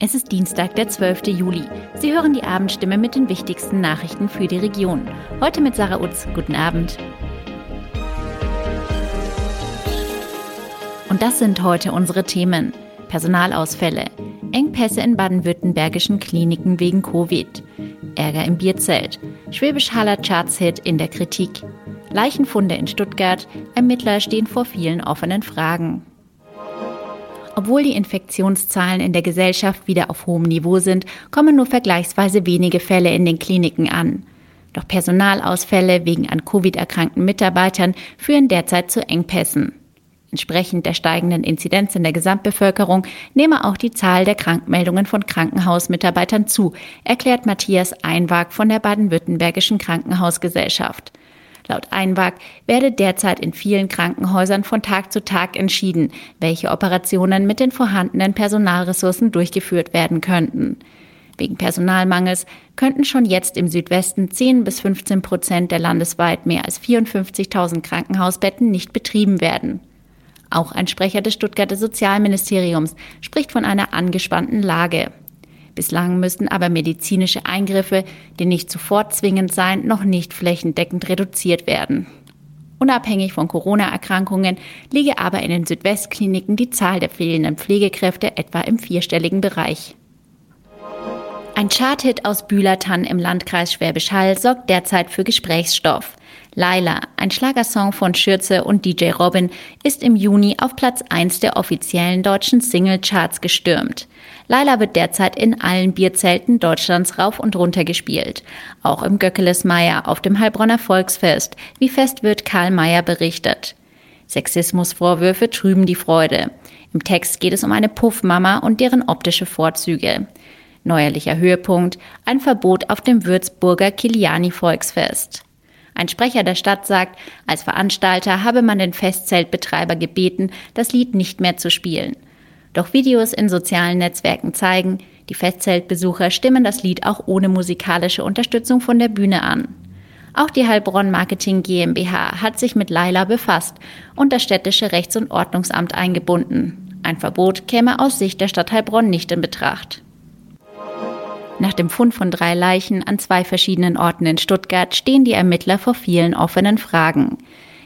Es ist Dienstag, der 12. Juli. Sie hören die Abendstimme mit den wichtigsten Nachrichten für die Region. Heute mit Sarah Utz. Guten Abend. Und das sind heute unsere Themen. Personalausfälle, Engpässe in baden-württembergischen Kliniken wegen Covid, Ärger im Bierzelt, Schwäbisch Haller Charts-Hit in der Kritik, Leichenfunde in Stuttgart, Ermittler stehen vor vielen offenen Fragen. Obwohl die Infektionszahlen in der Gesellschaft wieder auf hohem Niveau sind, kommen nur vergleichsweise wenige Fälle in den Kliniken an. Doch Personalausfälle wegen an Covid erkrankten Mitarbeitern führen derzeit zu Engpässen. Entsprechend der steigenden Inzidenz in der Gesamtbevölkerung nehme auch die Zahl der Krankmeldungen von Krankenhausmitarbeitern zu, erklärt Matthias Einwag von der Baden-Württembergischen Krankenhausgesellschaft. Laut Einwag werde derzeit in vielen Krankenhäusern von Tag zu Tag entschieden, welche Operationen mit den vorhandenen Personalressourcen durchgeführt werden könnten. Wegen Personalmangels könnten schon jetzt im Südwesten 10 bis 15 Prozent der landesweit mehr als 54.000 Krankenhausbetten nicht betrieben werden. Auch ein Sprecher des Stuttgarter Sozialministeriums spricht von einer angespannten Lage. Bislang müssten aber medizinische Eingriffe, die nicht sofort zwingend seien, noch nicht flächendeckend reduziert werden. Unabhängig von Corona-Erkrankungen liege aber in den Südwestkliniken die Zahl der fehlenden Pflegekräfte etwa im vierstelligen Bereich. Ein Charthit aus Bühlertann im Landkreis Schwäbisch Hall sorgt derzeit für Gesprächsstoff. Laila, ein Schlagersong von Schürze und DJ Robin, ist im Juni auf Platz 1 der offiziellen deutschen Singlecharts gestürmt. Laila wird derzeit in allen Bierzelten Deutschlands rauf und runter gespielt. Auch im Göckelesmeier auf dem Heilbronner Volksfest, wie fest wird Karl Mayer berichtet. Sexismusvorwürfe trüben die Freude. Im Text geht es um eine Puffmama und deren optische Vorzüge. Neuerlicher Höhepunkt, ein Verbot auf dem Würzburger Kiliani Volksfest. Ein Sprecher der Stadt sagt, als Veranstalter habe man den Festzeltbetreiber gebeten, das Lied nicht mehr zu spielen. Doch Videos in sozialen Netzwerken zeigen, die Festzeltbesucher stimmen das Lied auch ohne musikalische Unterstützung von der Bühne an. Auch die Heilbronn Marketing GmbH hat sich mit Laila befasst und das städtische Rechts- und Ordnungsamt eingebunden. Ein Verbot käme aus Sicht der Stadt Heilbronn nicht in Betracht. Nach dem Fund von drei Leichen an zwei verschiedenen Orten in Stuttgart stehen die Ermittler vor vielen offenen Fragen.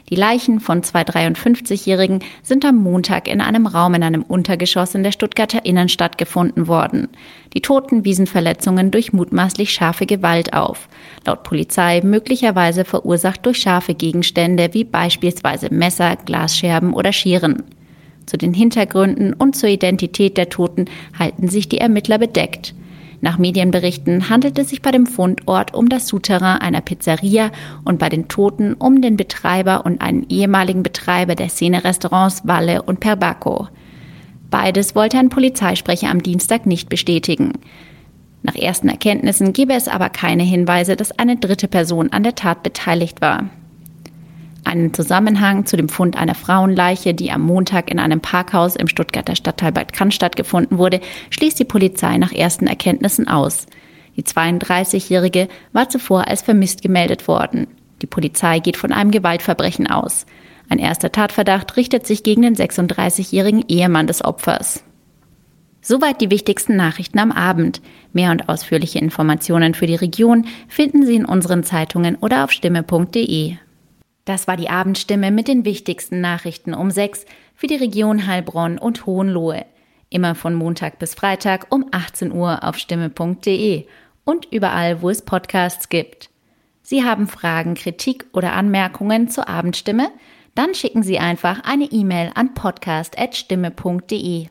Die Leichen von zwei 53-Jährigen sind am Montag in einem Raum in einem Untergeschoss in der Stuttgarter Innenstadt gefunden worden. Die Toten wiesen Verletzungen durch mutmaßlich scharfe Gewalt auf. Laut Polizei möglicherweise verursacht durch scharfe Gegenstände wie beispielsweise Messer, Glasscherben oder Scheren. Zu den Hintergründen und zur Identität der Toten halten sich die Ermittler bedeckt. Nach Medienberichten handelt es sich bei dem Fundort um das Souterrain einer Pizzeria und bei den Toten um den Betreiber und einen ehemaligen Betreiber der Szene-Restaurants Walle und Perbacco. Beides wollte ein Polizeisprecher am Dienstag nicht bestätigen. Nach ersten Erkenntnissen gebe es aber keine Hinweise, dass eine dritte Person an der Tat beteiligt war. Einen Zusammenhang zu dem Fund einer Frauenleiche, die am Montag in einem Parkhaus im Stuttgarter Stadtteil Bad Cannstatt gefunden wurde, schließt die Polizei nach ersten Erkenntnissen aus. Die 32-Jährige war zuvor als vermisst gemeldet worden. Die Polizei geht von einem Gewaltverbrechen aus. Ein erster Tatverdacht richtet sich gegen den 36-jährigen Ehemann des Opfers. Soweit die wichtigsten Nachrichten am Abend. Mehr und ausführliche Informationen für die Region finden Sie in unseren Zeitungen oder auf stimme.de. Das war die Abendstimme mit den wichtigsten Nachrichten um sechs für die Region Heilbronn und Hohenlohe. Immer von Montag bis Freitag um 18 Uhr auf stimme.de und überall, wo es Podcasts gibt. Sie haben Fragen, Kritik oder Anmerkungen zur Abendstimme? Dann schicken Sie einfach eine E-Mail an podcast.stimme.de.